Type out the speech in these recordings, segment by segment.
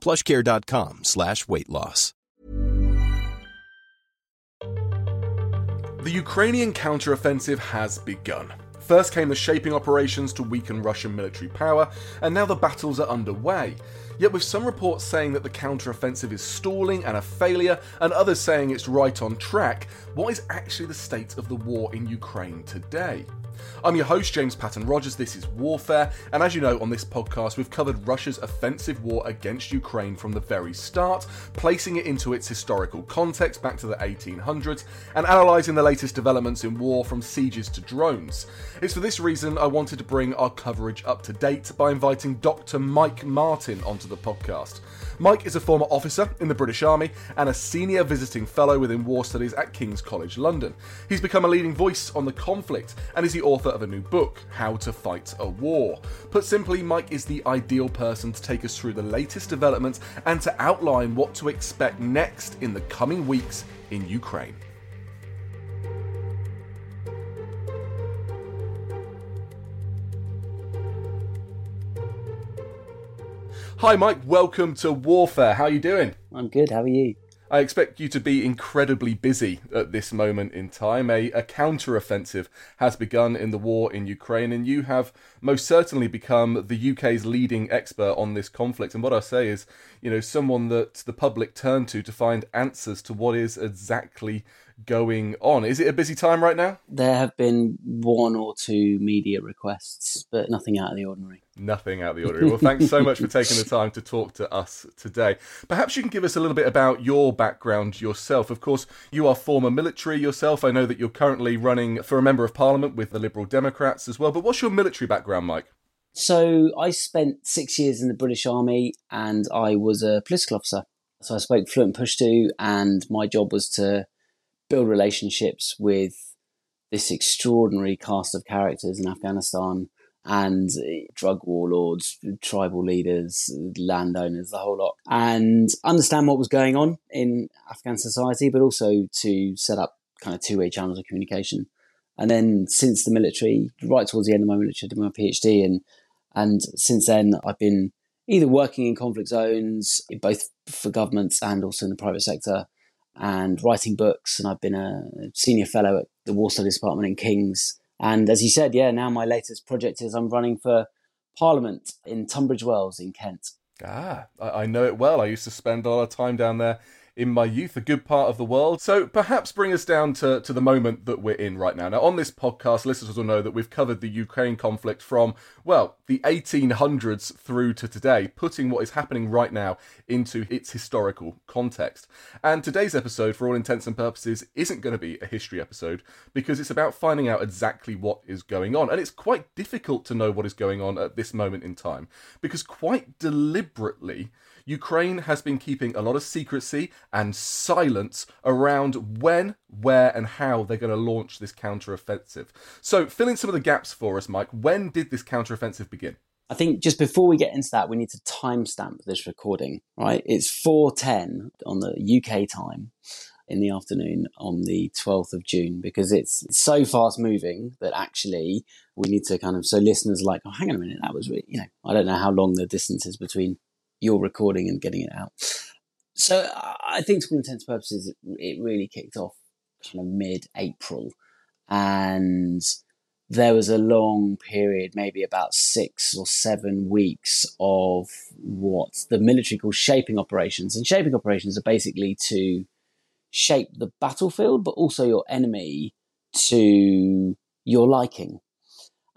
plushcare.com slash weight loss. The Ukrainian counteroffensive has begun. First came the shaping operations to weaken Russian military power, and now the battles are underway. Yet, with some reports saying that the counteroffensive is stalling and a failure, and others saying it's right on track, what is actually the state of the war in Ukraine today? I'm your host, James Patton Rogers. This is Warfare, and as you know, on this podcast, we've covered Russia's offensive war against Ukraine from the very start, placing it into its historical context back to the 1800s, and analysing the latest developments in war from sieges to drones. It's for this reason I wanted to bring our coverage up to date by inviting Dr. Mike Martin onto the podcast. Mike is a former officer in the British Army and a senior visiting fellow within war studies at King's College London. He's become a leading voice on the conflict and is the author of a new book, How to Fight a War. Put simply, Mike is the ideal person to take us through the latest developments and to outline what to expect next in the coming weeks in Ukraine. Hi, Mike. Welcome to Warfare. How are you doing? I'm good. How are you? I expect you to be incredibly busy at this moment in time. A, a counter-offensive has begun in the war in Ukraine, and you have most certainly become the UK's leading expert on this conflict. And what I say is, you know, someone that the public turn to to find answers to what is exactly going on. Is it a busy time right now? There have been one or two media requests, but nothing out of the ordinary. Nothing out of the ordinary. Well, thanks so much for taking the time to talk to us today. Perhaps you can give us a little bit about your background yourself. Of course, you are former military yourself. I know that you're currently running for a member of parliament with the Liberal Democrats as well. But what's your military background, Mike? So, I spent six years in the British Army and I was a political officer. So, I spoke fluent Pashto, and my job was to build relationships with this extraordinary cast of characters in Afghanistan and uh, drug warlords, tribal leaders, landowners, the whole lot, and understand what was going on in Afghan society, but also to set up kind of two way channels of communication. And then since the military, right towards the end of my military, I did my PhD, and and since then I've been either working in conflict zones, both for governments and also in the private sector, and writing books. And I've been a senior fellow at the War Studies Department in King's. And as you said, yeah, now my latest project is I'm running for Parliament in Tunbridge Wells in Kent. Ah, I know it well. I used to spend a lot of time down there in my youth, a good part of the world. So perhaps bring us down to, to the moment that we're in right now. Now, on this podcast, listeners will know that we've covered the Ukraine conflict from, well, the 1800s through to today, putting what is happening right now into its historical context. And today's episode, for all intents and purposes, isn't going to be a history episode because it's about finding out exactly what is going on. And it's quite difficult to know what is going on at this moment in time because quite deliberately, Ukraine has been keeping a lot of secrecy and silence around when, where, and how they're going to launch this counteroffensive. So, fill in some of the gaps for us, Mike. When did this counteroffensive begin? I think just before we get into that, we need to timestamp this recording, right? It's 4.10 on the UK time in the afternoon on the 12th of June because it's so fast moving that actually we need to kind of, so listeners like, oh, hang on a minute, that was really, you know, I don't know how long the distance is between your recording and getting it out. So I think, to all intents and purposes, it, it really kicked off kind of mid-April, and there was a long period, maybe about six or seven weeks, of what the military calls shaping operations. And shaping operations are basically to shape the battlefield, but also your enemy to your liking.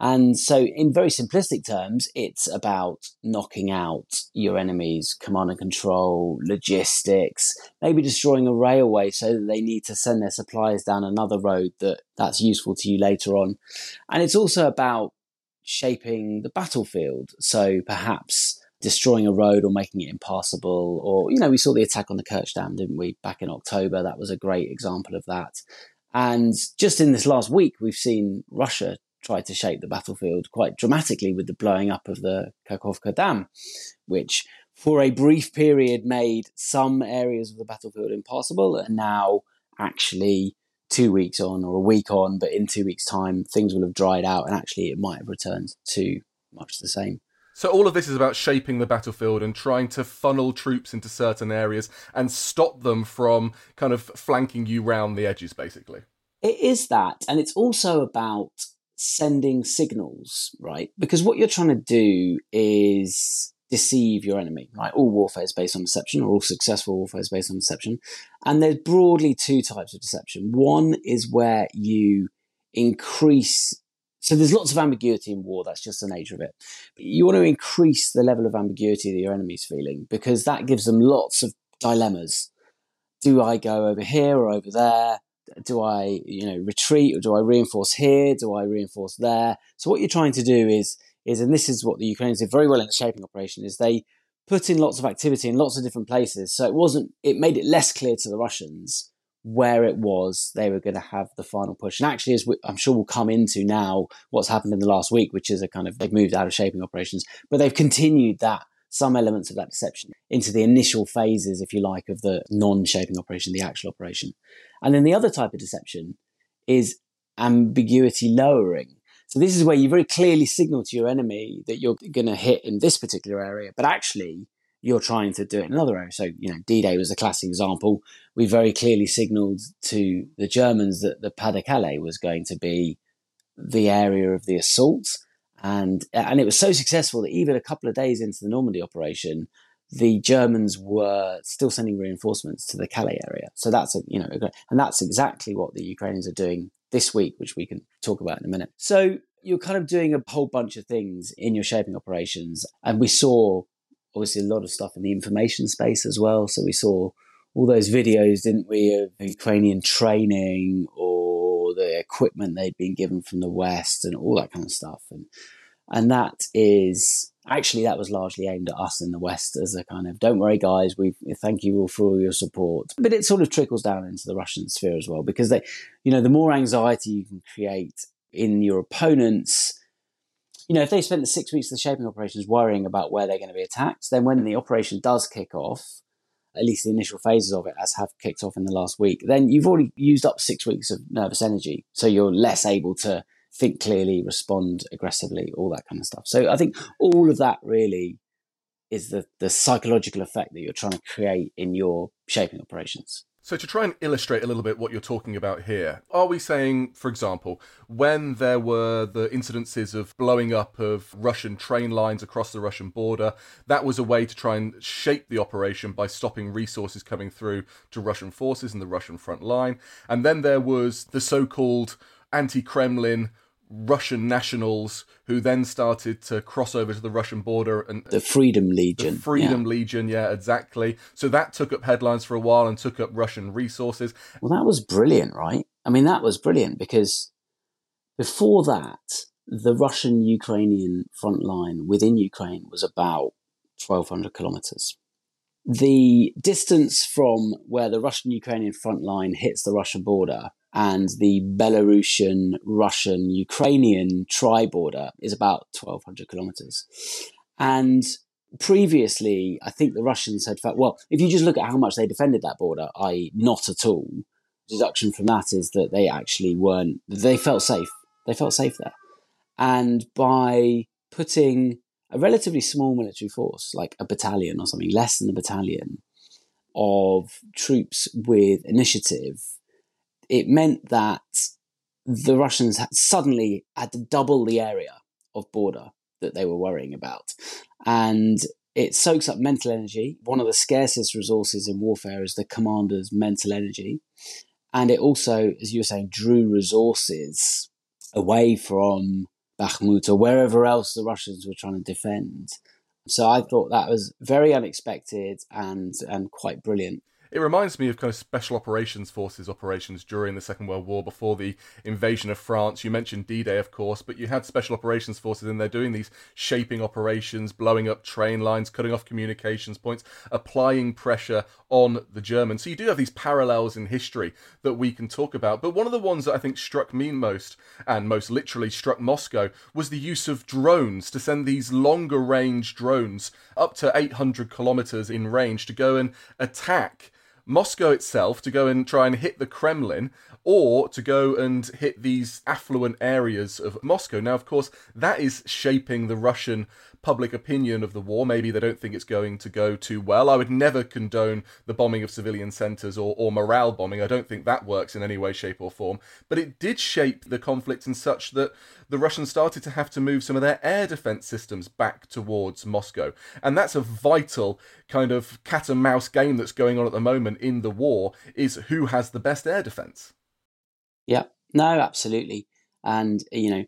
And so, in very simplistic terms, it's about knocking out your enemy's command and control, logistics, maybe destroying a railway so that they need to send their supplies down another road that that's useful to you later on. And it's also about shaping the battlefield. So perhaps destroying a road or making it impassable. Or, you know, we saw the attack on the Kerch Dam, didn't we, back in October? That was a great example of that. And just in this last week, we've seen Russia tried to shape the battlefield quite dramatically with the blowing up of the Kakhovka Dam, which for a brief period made some areas of the battlefield impassable and now actually two weeks on or a week on, but in two weeks' time, things will have dried out and actually it might have returned to much the same. So all of this is about shaping the battlefield and trying to funnel troops into certain areas and stop them from kind of flanking you round the edges, basically. It is that. And it's also about sending signals, right? Because what you're trying to do is deceive your enemy, right? All warfare is based on deception, or all successful warfare is based on deception. And there's broadly two types of deception. One is where you increase so there's lots of ambiguity in war. That's just the nature of it. But you want to increase the level of ambiguity that your enemy's feeling because that gives them lots of dilemmas. Do I go over here or over there? Do I, you know, retreat or do I reinforce here? Do I reinforce there? So what you're trying to do is, is, and this is what the Ukrainians did very well in the shaping operation, is they put in lots of activity in lots of different places. So it wasn't, it made it less clear to the Russians where it was they were going to have the final push. And actually, as we, I'm sure we'll come into now, what's happened in the last week, which is a kind of, they've moved out of shaping operations, but they've continued that some elements of that deception into the initial phases, if you like, of the non shaping operation, the actual operation. And then the other type of deception is ambiguity lowering. So this is where you very clearly signal to your enemy that you're going to hit in this particular area, but actually you're trying to do it in another area. So, you know, D-Day was a classic example. We very clearly signaled to the Germans that the Pas de Calais was going to be the area of the assault and uh, and it was so successful that even a couple of days into the Normandy operation, the Germans were still sending reinforcements to the Calais area. So that's a you know, and that's exactly what the Ukrainians are doing this week, which we can talk about in a minute. So you're kind of doing a whole bunch of things in your shaping operations, and we saw obviously a lot of stuff in the information space as well. So we saw all those videos, didn't we, of Ukrainian training or the equipment they'd been given from the West and all that kind of stuff. And and that is actually that was largely aimed at us in the West as a kind of don't worry guys, we thank you all for all your support. But it sort of trickles down into the Russian sphere as well because they, you know, the more anxiety you can create in your opponents. You know, if they spent the six weeks of the shaping operations worrying about where they're going to be attacked, then when the operation does kick off, at least the initial phases of it, as have kicked off in the last week, then you've already used up six weeks of nervous energy. So you're less able to think clearly, respond aggressively, all that kind of stuff. So I think all of that really is the, the psychological effect that you're trying to create in your shaping operations. So, to try and illustrate a little bit what you're talking about here, are we saying, for example, when there were the incidences of blowing up of Russian train lines across the Russian border, that was a way to try and shape the operation by stopping resources coming through to Russian forces in the Russian front line? And then there was the so called anti Kremlin Russian nationals who then started to cross over to the Russian border and the Freedom Legion. The Freedom yeah. Legion, yeah, exactly. So that took up headlines for a while and took up Russian resources. Well, that was brilliant, right? I mean, that was brilliant because before that, the Russian Ukrainian front line within Ukraine was about 1,200 kilometers. The distance from where the Russian Ukrainian front line hits the Russian border and the Belarusian, Russian, Ukrainian tri border is about 1,200 kilometers. And previously, I think the Russians had felt, well, if you just look at how much they defended that border, i.e., not at all, deduction from that is that they actually weren't, they felt safe. They felt safe there. And by putting a relatively small military force, like a battalion or something, less than a battalion, of troops with initiative it meant that the Russians had suddenly had to double the area of border that they were worrying about. And it soaks up mental energy. One of the scarcest resources in warfare is the commander's mental energy. And it also, as you were saying, drew resources away from Bakhmut or wherever else the Russians were trying to defend. So I thought that was very unexpected and and quite brilliant. It reminds me of kind of special operations forces operations during the Second World War before the invasion of France. You mentioned D Day, of course, but you had special operations forces in there doing these shaping operations, blowing up train lines, cutting off communications points, applying pressure on the Germans. So you do have these parallels in history that we can talk about. But one of the ones that I think struck me most, and most literally struck Moscow, was the use of drones to send these longer range drones up to 800 kilometers in range to go and attack Moscow itself to go and try and hit the Kremlin or to go and hit these affluent areas of Moscow. Now, of course, that is shaping the Russian public opinion of the war. Maybe they don't think it's going to go too well. I would never condone the bombing of civilian centres or, or morale bombing. I don't think that works in any way, shape, or form. But it did shape the conflict in such that the Russians started to have to move some of their air defense systems back towards Moscow. And that's a vital kind of cat and mouse game that's going on at the moment in the war is who has the best air defense. Yeah, no, absolutely. And, you know,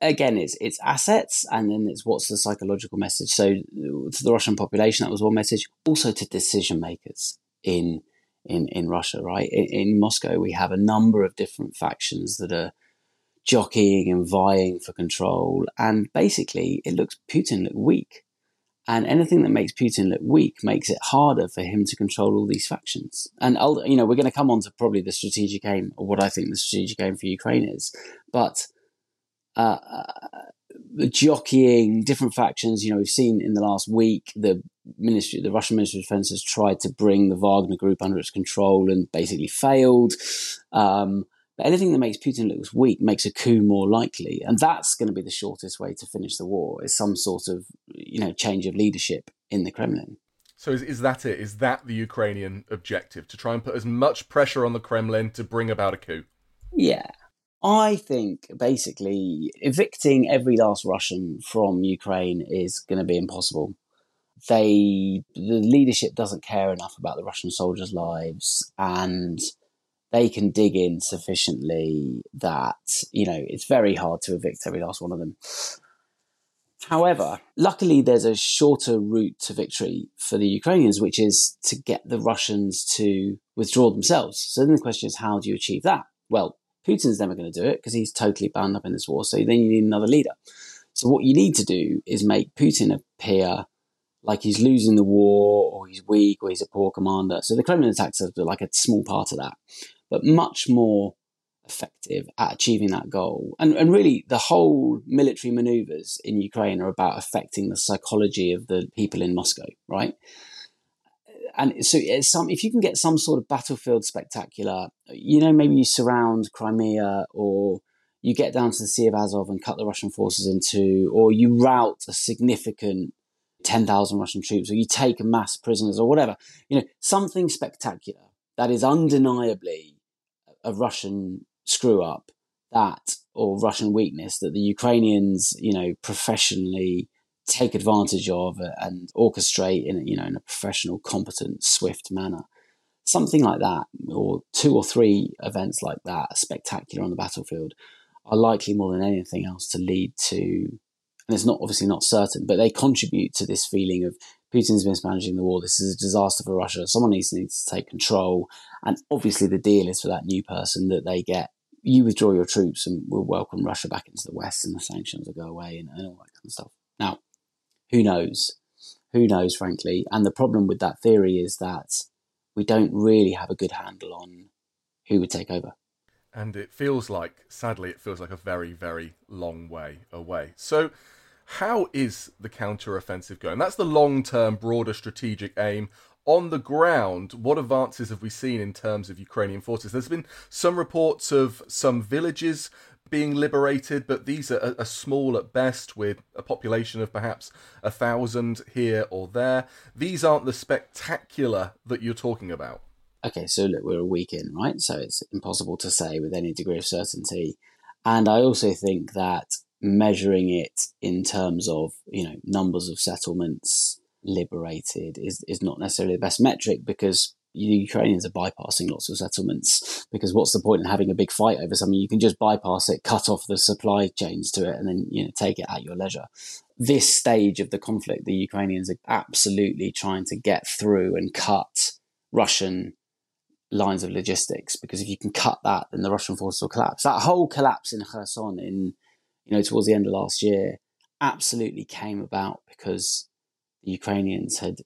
again, it's it's assets, and then it's what's the psychological message. So to the Russian population, that was one message. Also to decision makers in in in Russia, right? In, in, Moscow, we have a number of different factions that are jockeying and vying for control, and basically, it looks Putin look weak. And anything that makes Putin look weak makes it harder for him to control all these factions. And you know, we're going to come on to probably the strategic aim, or what I think the strategic aim for Ukraine is. But uh, uh, jockeying different factions. You know, we've seen in the last week the ministry, the Russian Ministry of Defense has tried to bring the Wagner Group under its control and basically failed. Um, but anything that makes Putin look weak makes a coup more likely, and that's going to be the shortest way to finish the war. Is some sort of you know change of leadership in the Kremlin. So is, is that it? Is that the Ukrainian objective to try and put as much pressure on the Kremlin to bring about a coup? Yeah, I think basically evicting every last Russian from Ukraine is going to be impossible. They, the leadership doesn't care enough about the Russian soldiers' lives, and they can dig in sufficiently that you know it's very hard to evict every last one of them. However, luckily, there's a shorter route to victory for the Ukrainians, which is to get the Russians to withdraw themselves. So then the question is, how do you achieve that? Well, Putin's never going to do it because he's totally bound up in this war. So then you need another leader. So what you need to do is make Putin appear like he's losing the war or he's weak or he's a poor commander. So the Kremlin attacks are like a small part of that, but much more effective at achieving that goal. And, and really, the whole military maneuvers in Ukraine are about affecting the psychology of the people in Moscow, right? and so uh, some if you can get some sort of battlefield spectacular, you know, maybe you surround Crimea or you get down to the Sea of Azov and cut the Russian forces in two, or you rout a significant 10,000 Russian troops, or you take mass prisoners, or whatever. You know, something spectacular that is undeniably a Russian screw up that or Russian weakness that the Ukrainians, you know, professionally take advantage of and orchestrate in you know in a professional, competent, swift manner. Something like that, or two or three events like that, spectacular on the battlefield, are likely more than anything else to lead to, and it's not obviously not certain, but they contribute to this feeling of Putin's mismanaging the war. This is a disaster for Russia. Someone needs, needs to take control. And obviously, the deal is for that new person that they get. You withdraw your troops and we'll welcome Russia back into the West and the sanctions will go away and, and all that kind of stuff. Now, who knows? Who knows, frankly? And the problem with that theory is that we don't really have a good handle on who would take over. And it feels like, sadly, it feels like a very, very long way away. So, how is the counter-offensive going? That's the long-term, broader strategic aim. On the ground, what advances have we seen in terms of Ukrainian forces? There's been some reports of some villages being liberated, but these are, are small at best, with a population of perhaps a thousand here or there. These aren't the spectacular that you're talking about. Okay, so look, we're a week in, right? So it's impossible to say with any degree of certainty And I also think that measuring it in terms of, you know, numbers of settlements liberated is, is not necessarily the best metric because the Ukrainians are bypassing lots of settlements because what's the point in having a big fight over something? You can just bypass it, cut off the supply chains to it, and then you know take it at your leisure. This stage of the conflict, the Ukrainians are absolutely trying to get through and cut Russian lines of logistics because if you can cut that, then the Russian forces will collapse. That whole collapse in Kherson in you know towards the end of last year absolutely came about because the Ukrainians had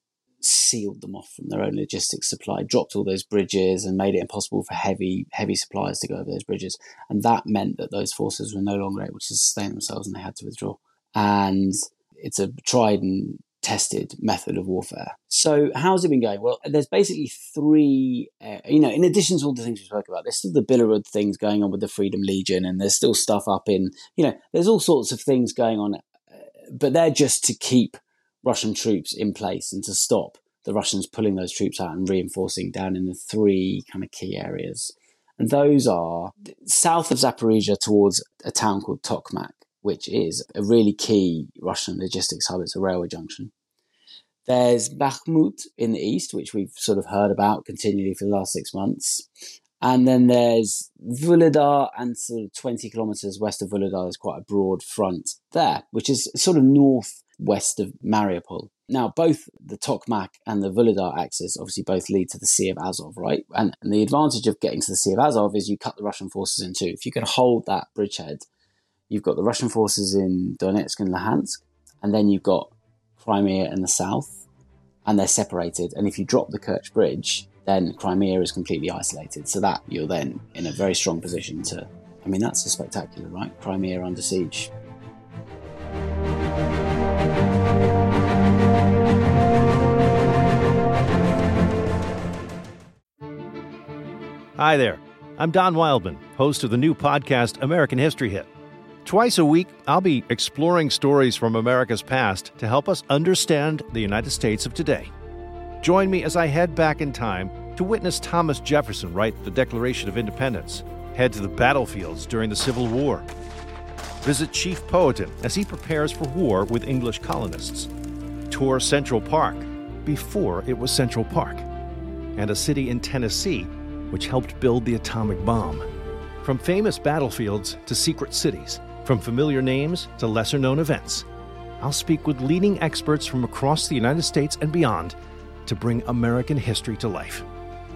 sealed them off from their own logistics supply, dropped all those bridges, and made it impossible for heavy heavy supplies to go over those bridges. And that meant that those forces were no longer able to sustain themselves, and they had to withdraw. And it's a tried and tested method of warfare. So how's it been going? Well, there's basically three, uh, you know, in addition to all the things we spoke about, there's still the Belgorod things going on with the Freedom Legion, and there's still stuff up in, you know, there's all sorts of things going on, uh, but they're just to keep Russian troops in place and to stop the Russians pulling those troops out and reinforcing down in the three kind of key areas. And those are south of Zaporizhia towards a town called Tokmak, which is a really key Russian logistics hub. It's a railway junction. There's Bakhmut in the east, which we've sort of heard about continually for the last six months. And then there's Vuhledar, and sort of 20 kilometers west of Vuhledar, there's quite a broad front there, which is sort of northwest of Mariupol. Now, both the Tokmak and the Vuhledar axis obviously both lead to the Sea of Azov, right? And, and the advantage of getting to the Sea of Azov is you cut the Russian forces in two. If you can hold that bridgehead, you've got the Russian forces in Donetsk and Luhansk, and then you've got Crimea in the south, and they're separated. And if you drop the Kerch Bridge, then Crimea is completely isolated. So that you're then in a very strong position to. I mean, that's a spectacular, right? Crimea under siege. Hi there. I'm Don Wildman, host of the new podcast American History Hit. Twice a week, I'll be exploring stories from America's past to help us understand the United States of today. Join me as I head back in time to witness Thomas Jefferson write the Declaration of Independence, head to the battlefields during the Civil War, visit Chief Powhatan as he prepares for war with English colonists, tour Central Park before it was Central Park, and a city in Tennessee which helped build the atomic bomb. From famous battlefields to secret cities, from familiar names to lesser known events, I'll speak with leading experts from across the United States and beyond to bring American history to life.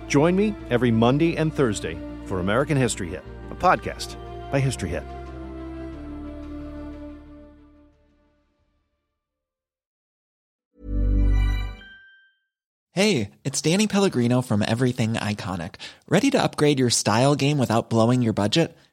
Join me every Monday and Thursday for American History Hit, a podcast by History Hit. Hey, it's Danny Pellegrino from Everything Iconic. Ready to upgrade your style game without blowing your budget?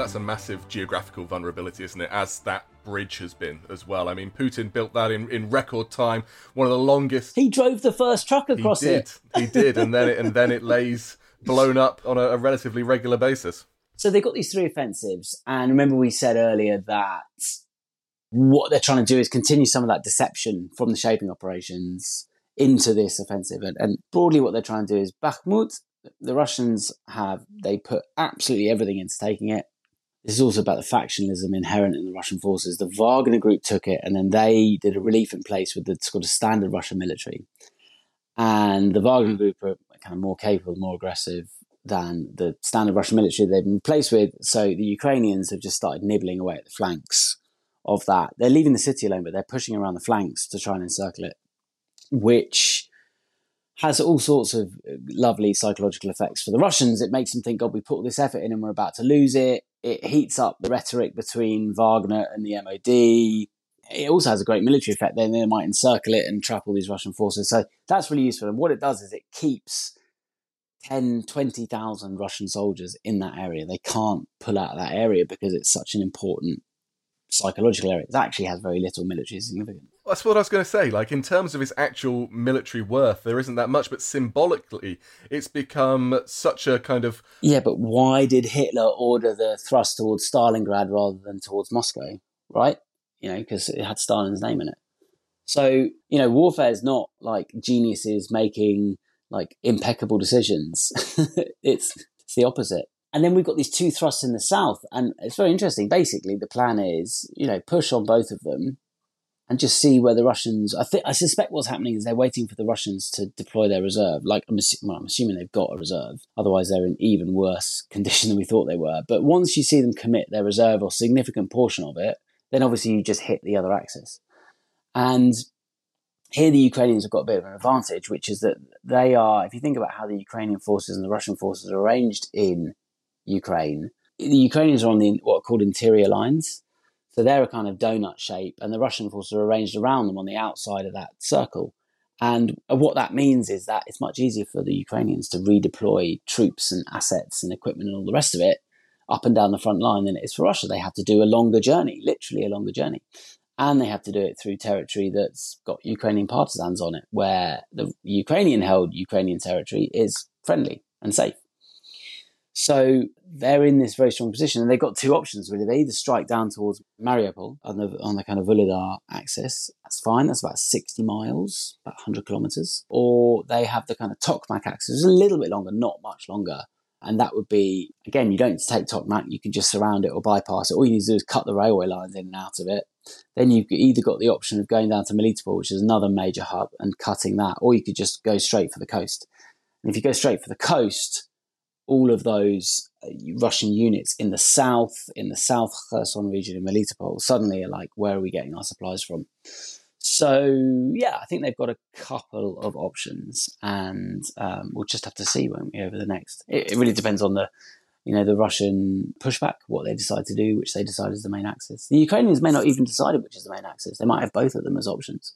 That's a massive geographical vulnerability, isn't it? As that bridge has been as well. I mean, Putin built that in, in record time, one of the longest. He drove the first truck across he did, it. he did, and then it and then it lays blown up on a, a relatively regular basis. So they've got these three offensives, and remember we said earlier that what they're trying to do is continue some of that deception from the shaping operations into this offensive, and, and broadly what they're trying to do is Bakhmut. The Russians have they put absolutely everything into taking it. This is also about the factionalism inherent in the Russian forces. The Wagner group took it, and then they did a relief in place with the sort of standard Russian military. And the Wagner group are kind of more capable, more aggressive than the standard Russian military they've been placed with. So the Ukrainians have just started nibbling away at the flanks of that. They're leaving the city alone, but they're pushing around the flanks to try and encircle it, which has all sorts of lovely psychological effects for the Russians. It makes them think, God, we put all this effort in and we're about to lose it. It heats up the rhetoric between Wagner and the MOD. It also has a great military effect. Then they might encircle it and trap all these Russian forces. So that's really useful. And what it does is it keeps 10, 20,000 Russian soldiers in that area. They can't pull out of that area because it's such an important psychological area. It actually has very little military significance. That's what I was going to say. Like, in terms of his actual military worth, there isn't that much, but symbolically, it's become such a kind of. Yeah, but why did Hitler order the thrust towards Stalingrad rather than towards Moscow, right? You know, because it had Stalin's name in it. So, you know, warfare is not like geniuses making like impeccable decisions. it's, it's the opposite. And then we've got these two thrusts in the south, and it's very interesting. Basically, the plan is, you know, push on both of them and just see where the Russians. I think I suspect what's happening is they're waiting for the Russians to deploy their reserve. Like I'm, well, I'm assuming they've got a reserve. Otherwise, they're in even worse condition than we thought they were. But once you see them commit their reserve or significant portion of it, then obviously you just hit the other axis. And here the Ukrainians have got a bit of an advantage, which is that they are, if you think about how the Ukrainian forces and the Russian forces are arranged in Ukraine, the Ukrainians are on the what are called interior lines. So they're a kind of donut shape, and the Russian forces are arranged around them on the outside of that circle. And what that means is that it's much easier for the Ukrainians to redeploy troops and assets and equipment and all the rest of it up and down the front line than it is for Russia. They have to do a longer journey, literally a longer journey and they have to do it through territory that's got Ukrainian partisans on it, where the Ukrainian held Ukrainian territory is friendly and safe. So they're in this very strong position, and they've got two options really. They either strike down towards Mariupol on the on the kind of Vuhledar axis. That's fine. That's about sixty miles, about hundred kilometers. Or they have the kind of Tokmak axis, a little bit longer, not much longer. And that would be again, you don't need to take Tokmak. You can just surround it or bypass it. All you need to do is cut the railway lines in and out of it then you've either got the option of going down to Melitopol, which is another major hub, and cutting that, or you could just go straight for the coast. And if you go straight for the coast, all of those uh, Russian units in the south, in the South Kherson region in Melitopol, suddenly are like, where are we getting our supplies from? So yeah, I think they've got a couple of options, and um, we'll just have to see, won't we, over the next. It, it really depends on the you know, the Russian pushback, what they decide to do, which they decide is the main axis. The Ukrainians may not even decide which is the main axis. They might have both of them as options.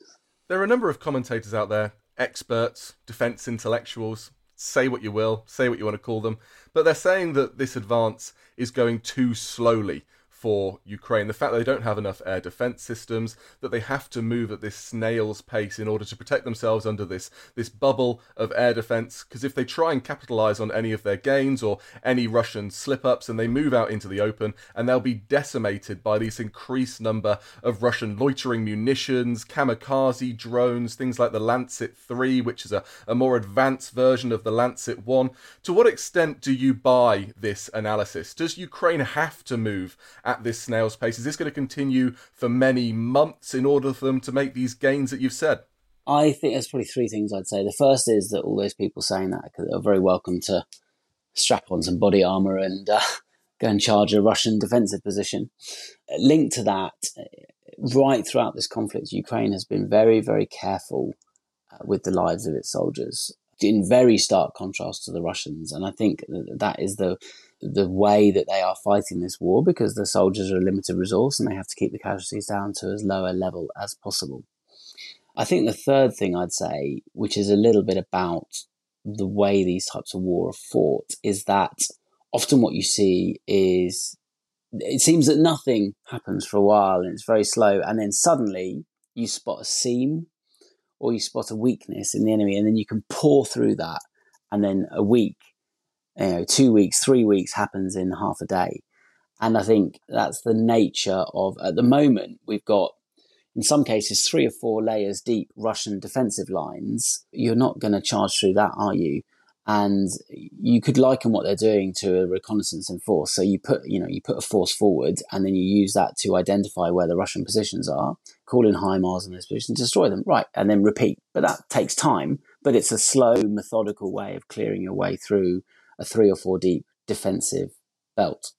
There are a number of commentators out there, experts, defense intellectuals, say what you will, say what you want to call them, but they're saying that this advance is going too slowly for Ukraine. The fact that they don't have enough air defense systems, that they have to move at this snail's pace in order to protect themselves under this this bubble of air defense. Because if they try and capitalize on any of their gains or any Russian slip ups, and they move out into the open, and they'll be decimated by this increased number of Russian loitering munitions, kamikaze drones, things like the Lancet 3, which is a, a more advanced version of the Lancet 1. To what extent do you buy this analysis? Does Ukraine have to move at this snail's pace? Is this going to continue for many months in order for them to make these gains that you've said? I think there's probably three things I'd say. The first is that all those people saying that are very welcome to strap on some body armor and uh, go and charge a Russian defensive position. Linked to that, right throughout this conflict, Ukraine has been very, very careful uh, with the lives of its soldiers, in very stark contrast to the Russians. And I think that is the the way that they are fighting this war because the soldiers are a limited resource and they have to keep the casualties down to as low a level as possible. I think the third thing I'd say, which is a little bit about the way these types of war are fought, is that often what you see is it seems that nothing happens for a while and it's very slow. And then suddenly you spot a seam or you spot a weakness in the enemy, and then you can pour through that. And then a week, you know, two weeks, three weeks happens in half a day. And I think that's the nature of, at the moment, we've got, in some cases, three or four layers deep Russian defensive lines. You're not going to charge through that, are you? and you could liken what they're doing to a reconnaissance in force. So you put, you know, you put a force forward, and then you use that to identify where the Russian positions are, call in HIMARS in those positions, destroy them, right, and then repeat. But that takes time. But it's a slow, methodical way of clearing your way through a three or four deep defensive belt.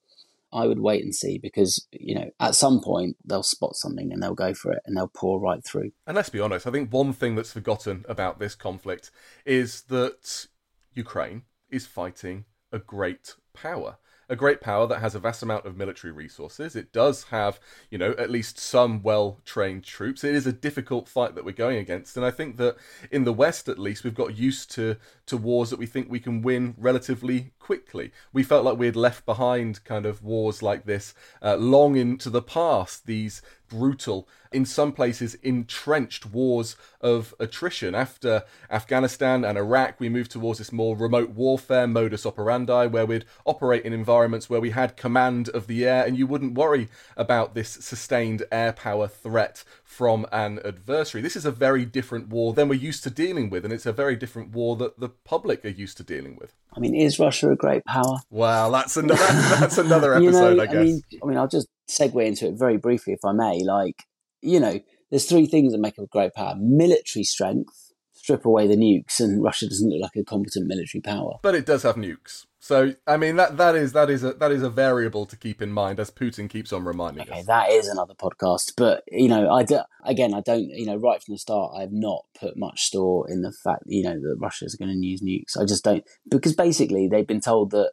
I would wait and see because, you know, at some point they'll spot something and they'll go for it and they'll pour right through. And let's be honest, I think one thing that's forgotten about this conflict is that Ukraine is fighting a great power. A great power that has a vast amount of military resources. It does have, you know, at least some well trained troops. It is a difficult fight that we're going against. And I think that in the West, at least, we've got used to, to wars that we think we can win relatively quickly. We felt like we had left behind kind of wars like this uh, long into the past, these brutal, in some places entrenched wars of attrition. After Afghanistan and Iraq, we moved towards this more remote warfare modus operandi where we'd operate in environments where we had command of the air and you wouldn't worry about this sustained air power threat from an adversary. This is a very different war than we're used to dealing with, and it's a very different war that the public are used to dealing with. I mean, is Russia a great power? Well, that's another that's another episode, you know, I guess. I mean, I mean, I'll just segue into it very briefly, if I may. Like, you know, there's three things that make a great power: military strength, strip away the nukes, and Russia doesn't look like a competent military power. But it does have nukes. So I mean that that is that is a that is a variable to keep in mind as Putin keeps on reminding okay, us. that is another podcast. But you know, I do, again, I don't. You know, right from the start, I have not put much store in the fact you know that Russia is going to use nukes. I just don't because basically they've been told that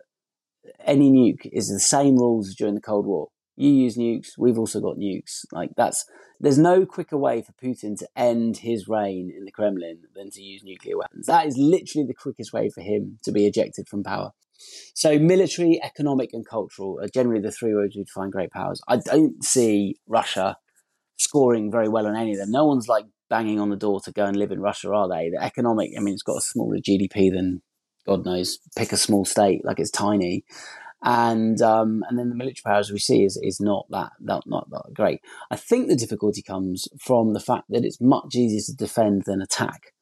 any nuke is the same rules during the Cold War. You use nukes, we've also got nukes. Like that's there's no quicker way for Putin to end his reign in the Kremlin than to use nuclear weapons. That is literally the quickest way for him to be ejected from power. So, military, economic, and cultural are generally the three ways we define great powers. I don't see Russia scoring very well on any of them. No one's like banging on the door to go and live in Russia, are they? The economic, I mean, it's got a smaller GDP than God knows. Pick a small state, like it's tiny, and um, and then the military powers we see is is not that that not that great. I think the difficulty comes from the fact that it's much easier to defend than attack.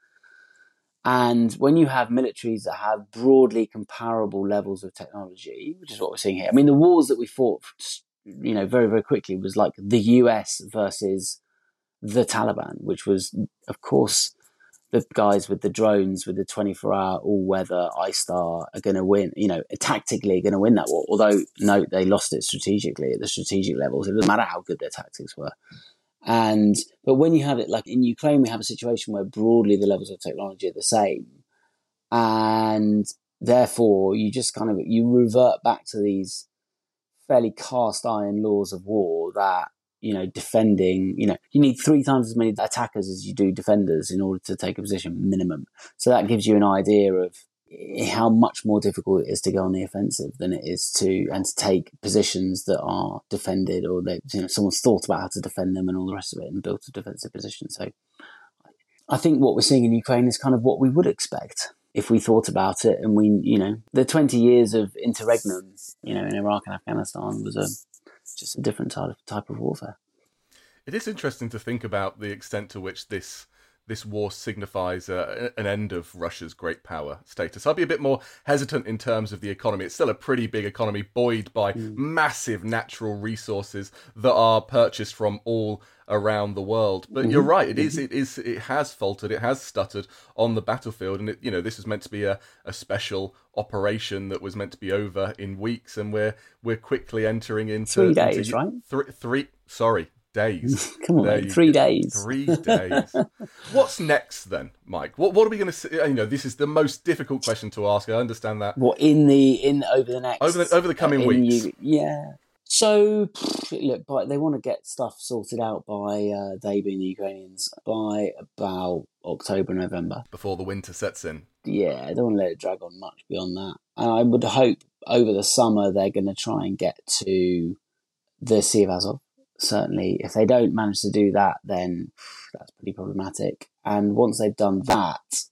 And when you have militaries that have broadly comparable levels of technology, which is what we're seeing here, I mean, the wars that we fought, you know, very, very quickly was like the US versus the Taliban, which was, of course, the guys with the drones, with the 24 hour all weather ISTAR are going to win, you know, tactically going to win that war. Although, note, they lost it strategically at the strategic levels. It doesn't matter how good their tactics were. And but when you have it like in Ukraine, we have a situation where broadly the levels of technology are the same, and therefore you just kind of you revert back to these fairly cast iron laws of war that you know defending you know you need three times as many attackers as you do defenders in order to take a position minimum so that gives you an idea of how much more difficult it is to go on the offensive than it is to and to take positions that are defended or that you know someone's thought about how to defend them and all the rest of it and built a defensive position. So I think what we're seeing in Ukraine is kind of what we would expect if we thought about it and we you know the 20 years of interregnum you know in Iraq and Afghanistan was a just a different type of type of warfare. It is interesting to think about the extent to which this this war signifies uh, an end of Russia's great power status. I'd be a bit more hesitant in terms of the economy. It's still a pretty big economy, buoyed by mm. massive natural resources that are purchased from all around the world. But mm-hmm. you're right; it is, mm-hmm. it is, it has faltered, it has stuttered on the battlefield, and it, you know this is meant to be a, a special operation that was meant to be over in weeks, and we're we're quickly entering into three days, into, right? Three, three. Sorry, days. Come on, three days. Three days. What's next then, Mike? What what are we going to see? You know, this is the most difficult question to ask. I understand that. What in the in over the next over the over the coming uh, weeks? You, yeah. So look, but they want to get stuff sorted out by uh, they being the Ukrainians by about October November before the winter sets in. Yeah, I don't want to let it drag on much beyond that. And I would hope over the summer they're going to try and get to the Sea of Azov. Certainly, if they don't manage to do that, then that's pretty problematic. And once they've done that,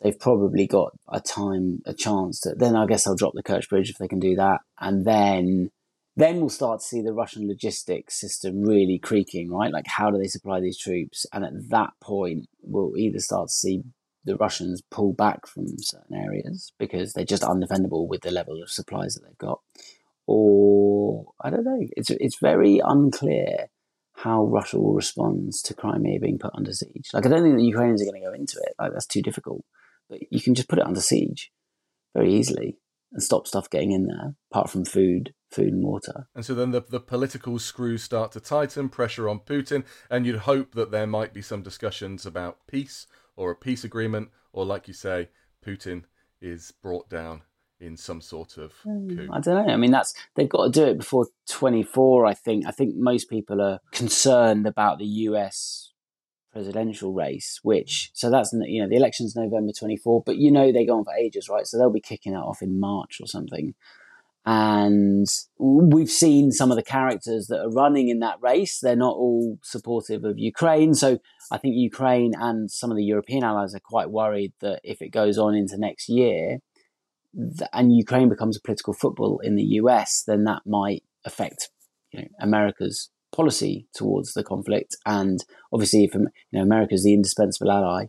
they've probably got a time, a chance to. Then I guess they'll drop the Kerch Bridge if they can do that, and then then we'll start to see the Russian logistics system really creaking, right? Like, how do they supply these troops? And at that point, we'll either start to see the Russians pull back from certain areas because they're just undefendable with the level of supplies that they've got, or I don't know. It's it's very unclear how Russia will respond to Crimea being put under siege. Like, I don't think the Ukrainians are going to go into it. Like, that's too difficult. But you can just put it under siege very easily and stop stuff getting in there, apart from food, food and water. And so then the, the political screws start to tighten, pressure on Putin, and you'd hope that there might be some discussions about peace or a peace agreement, or like you say, Putin is brought down in some sort of Hmm, coup. I don't know. I mean, that's they've got to do it before 24. I think. I think most people are concerned about the U.S. presidential race, which so that's you know the election's November 24, but you know they go on for ages, right? So they'll be kicking that off in March or something. And we've seen some of the characters that are running in that race. They're not all supportive of Ukraine. So I think Ukraine and some of the European allies are quite worried that if it goes on into next year, and Ukraine becomes a political football in the US, then that might affect you know, America's policy towards the conflict. And obviously, if you know America is the indispensable ally,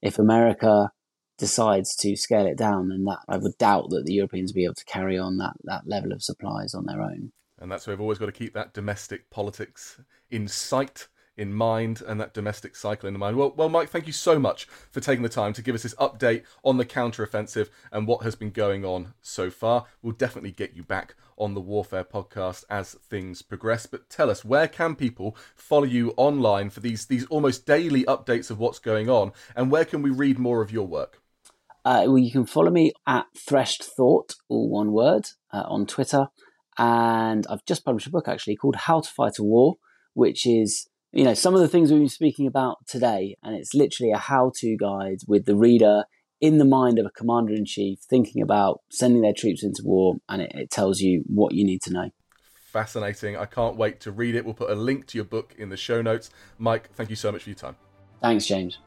if America decides to scale it down, then that I would doubt that the Europeans will be able to carry on that that level of supplies on their own. And that's why we've always got to keep that domestic politics in sight, in mind, and that domestic cycle in the mind. Well, well, Mike, thank you so much for taking the time to give us this update on the counteroffensive and what has been going on so far. We'll definitely get you back on the Warfare podcast as things progress. But tell us, where can people follow you online for these these almost daily updates of what's going on, and where can we read more of your work? Uh, well, you can follow me at Threshed Thought, all one word, uh, on Twitter. And I've just published a book actually called How to Fight a War, which is, you know, some of the things we've been speaking about today. And it's literally a how to guide with the reader in the mind of a commander in chief thinking about sending their troops into war. And it, it tells you what you need to know. Fascinating. I can't wait to read it. We'll put a link to your book in the show notes. Mike, thank you so much for your time. Thanks, James.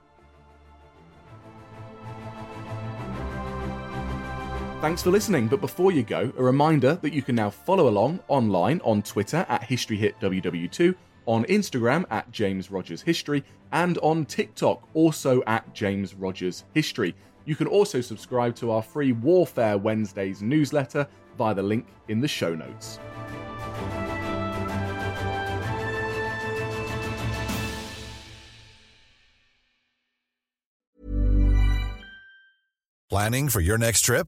Thanks for listening, but before you go, a reminder that you can now follow along online on Twitter at HistoryHitWW2, on Instagram at James Rogers History, and on TikTok also at James Rogers History. You can also subscribe to our free Warfare Wednesdays newsletter via the link in the show notes. Planning for your next trip?